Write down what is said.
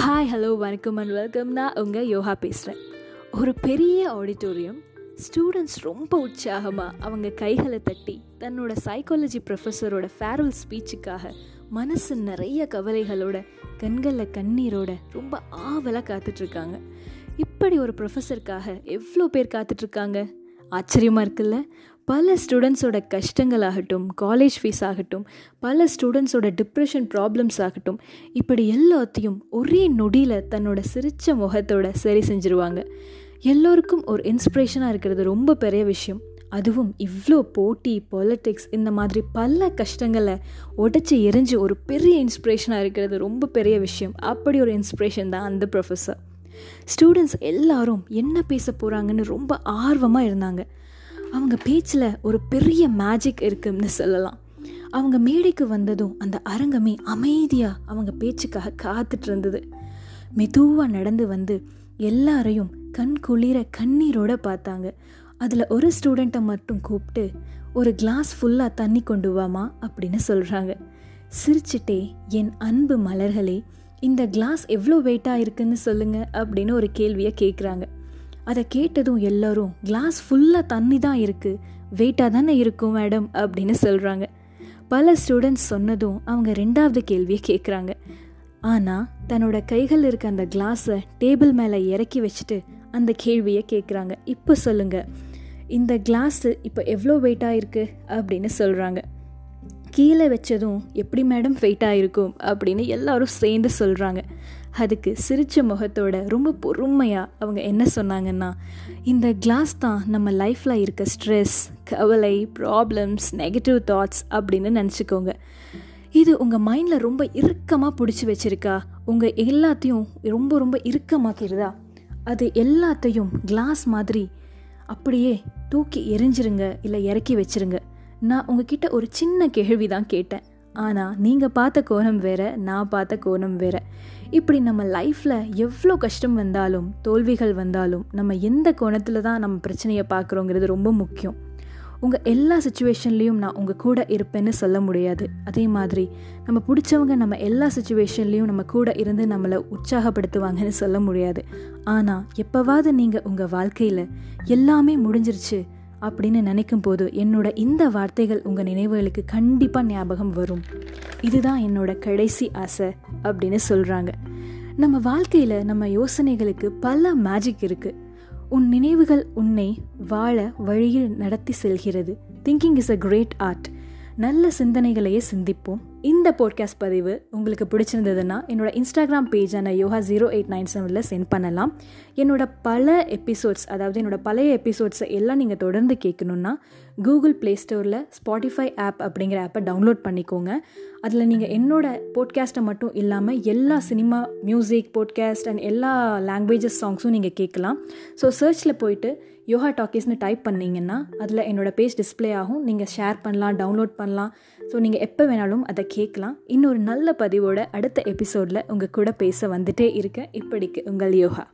Hi hello வணக்கம் and welcome நான் உங்கள் யோகா பேசுகிறேன் ஒரு பெரிய ஆடிட்டோரியம் ஸ்டூடெண்ட்ஸ் ரொம்ப உற்சாகமாக அவங்க கைகளை தட்டி தன்னோட சைக்காலஜி ப்ரொஃபஸரோட ஃபேர்வெல் ஸ்பீச்சுக்காக மனசு நிறைய கவலைகளோட கண்களில் கண்ணீரோட ரொம்ப ஆவலாக காத்துட்ருக்காங்க. இப்படி ஒரு ப்ரொஃபஸருக்காக எவ்வளோ பேர் காத்துட்ருக்காங்க? ஆச்சரியமாக இருக்குல்ல? பல ஸ்டூடெண்ட்ஸோட கஷ்டங்கள் ஆகட்டும் காலேஜ் ஃபீஸ் ஆகட்டும் பல ஸ்டூடெண்ட்ஸோட டிப்ரெஷன் ப்ராப்ளம்ஸ் ஆகட்டும் இப்படி எல்லாத்தையும் ஒரே நொடியில் தன்னோட சிரித்த முகத்தோட சரி செஞ்சுருவாங்க. எல்லோருக்கும் ஒரு இன்ஸ்பிரேஷனாக இருக்கிறது ரொம்ப பெரிய விஷயம். அதுவும் இவ்வளோ போட்டி பாலிட்டிக்ஸ் இந்த மாதிரி பல கஷ்டங்களை உடச்சி எரிஞ்சு ஒரு பெரிய இன்ஸ்பிரேஷனாக இருக்கிறது ரொம்ப பெரிய விஷயம். அப்படி ஒரு இன்ஸ்பிரேஷன் தான் அந்த ப்ரொஃபஸர் ஸ்டூடெண்ட்ஸ் எல்லாரும் என்ன பேச போகிறாங்கன்னு ரொம்ப ஆர்வமாக இருந்தாங்க. அவங்க பேச்சில் ஒரு பெரிய மேஜிக் இருக்குன்னு சொல்லலாம். அவங்க மேடைக்கு வந்ததும் அந்த அரங்கமே அமைதியாக அவங்க பேச்சுக்காக காத்துட்டு இருந்தது. மெதுவாக நடந்து வந்து எல்லாரையும் கண் குளிர கண்ணீரோட பார்த்தாங்க. அதில் ஒரு ஸ்டூடெண்ட்டை மட்டும் கூப்பிட்டு ஒரு கிளாஸ் ஃபுல்லாக தண்ணி கொண்டு வாமா அப்படின்னு சொல்கிறாங்க சிரிச்சிட்டே என் அன்பு மலர்களே இந்த கிளாஸ் எவ்வளோ வெயிட்டாக இருக்குன்னு சொல்லுங்கள் அப்படின்னு ஒரு கேள்வியை கேட்குறாங்க அதை கேட்டதும் எல்லோரும் கிளாஸ் ஃபுல்லாக தண்ணி தான் இருக்குது வெயிட்டாக தானே இருக்கும் மேடம் அப்படின்னு சொல்கிறாங்க பல ஸ்டூடெண்ட்ஸ் சொன்னதும் அவங்க ரெண்டாவது கேள்வியை கேட்குறாங்க ஆனால் தன்னோட கைகள் இருக்க அந்த கிளாஸை டேபிள் மேலே இறக்கி வச்சுட்டு அந்த கேள்வியை கேட்குறாங்க இப்போ சொல்லுங்கள் இந்த கிளாஸு இப்போ எவ்வளோ வெயிட்டாக இருக்குது அப்படின்னு சொல்கிறாங்க கீழே வச்சதும் எப்படி மேடம் வெயிட்டாக இருக்கும்? அப்படின்னு எல்லாரும் சேர்ந்து சொல்கிறாங்க அதுக்கு சிரித்த முகத்தோட ரொம்ப பொறுமையாக அவங்க என்ன சொன்னாங்கன்னா இந்த கிளாஸ் தான் நம்ம லைஃப்பில் இருக்க ஸ்ட்ரெஸ் கவலை ப்ராப்ளம்ஸ் நெகட்டிவ் தாட்ஸ் அப்படின்னு நினச்சிக்கோங்க. இது உங்கள் மைண்டில் ரொம்ப இறுக்கமாக பிடிச்சி வச்சுருக்கா. உங்கள் எல்லாத்தையும் ரொம்ப ரொம்ப இறுக்கமாக்கிடுதா அது எல்லாத்தையும் கிளாஸ் மாதிரி அப்படியே தூக்கி எரிஞ்சிருங்க இல்லை இறக்கி வச்சிருங்க. நான் உங்ககிட்ட ஒரு சின்ன கேள்வி தான் கேட்டேன். ஆனால் நீங்கள் பார்த்த கோணம் வேற நான் பார்த்த கோணம் வேற. இப்படி நம்ம லைஃப்பில் எவ்வளோ கஷ்டம் வந்தாலும் தோல்விகள் வந்தாலும் நம்ம எந்த கோணத்தில் தான் நம்ம பிரச்சனையை பார்க்குறோங்கிறது ரொம்ப முக்கியம். உங்கள் எல்லா சுச்சுவேஷன்லேயும் நான் உங்கள் கூட இருப்பேன்னு சொல்ல முடியாது. அதே மாதிரி நம்ம பிடிச்சவங்க நம்ம எல்லா சுச்சுவேஷன்லேயும் நம்ம கூட இருந்து நம்மளை உற்சாகப்படுத்துவாங்கன்னு சொல்ல முடியாது. ஆனால் எப்போவாவது நீங்கள் உங்கள் வாழ்க்கையில் எல்லாமே முடிஞ்சிருச்சு அப்படின்னு நினைக்கும் போது என்னோட இந்த வார்த்தைகள் உங்கள் நினைவுகளுக்கு கண்டிப்பாக ஞாபகம் வரும். இதுதான் என்னோட கடைசி ஆசை அப்படின்னு சொல்கிறாங்க நம்ம வாழ்க்கையில் நம்ம யோசனைகளுக்கு பல மேஜிக் இருக்குது உன் நினைவுகள் உன்னை வாழ வழியில் நடத்தி செல்கிறது. Thinking is a great art நல்ல சிந்தனைகளையே சிந்திப்போம். இந்த போட்காஸ்ட் பதிவு உங்களுக்கு பிடிச்சிருந்ததுன்னா என்னோடய இன்ஸ்டாகிராம் பேஜான யோகா ஜீரோ எயிட் நைன் செவனில் சென்ட் பண்ணலாம். என்னோட பல எபிசோட்ஸ் அதாவது என்னோட பழைய எபிசோட்ஸை எல்லாம் நீங்கள் தொடர்ந்து கேட்கணுன்னா கூகுள் ப்ளே ஸ்டோரில் ஸ்பாட்டிஃபை ஆப் அப்படிங்கிற ஆப்பை டவுன்லோட் பண்ணிக்கோங்க. அதில் நீங்கள் என்னோட போட்காஸ்ட்டை மட்டும் இல்லாமல் எல்லா சினிமா மியூசிக் போட்காஸ்ட் அண்ட் எல்லா லாங்குவேஜஸ் சாங்ஸும் நீங்கள் கேட்கலாம். ஸோ சர்ச்சில் போயிட்டு யோகா டாக்கீஸ்னு டைப் பண்ணிங்கன்னா அதில் என்னோடய பேஜ் டிஸ்பிளே ஆகும். நீங்கள் ஷேர் பண்ணலாம் டவுன்லோட் பண்ணலாம். ஸோ நீங்கள் எப்போ வேணாலும் அதை கேட்கலாம். இன்னொரு நல்ல பதிவோட அடுத்த எபிசோடில் உங்கள் கூட பேச வந்துட்டே இருக்கேன் இப்படிக்கு உங்கள் யோகா.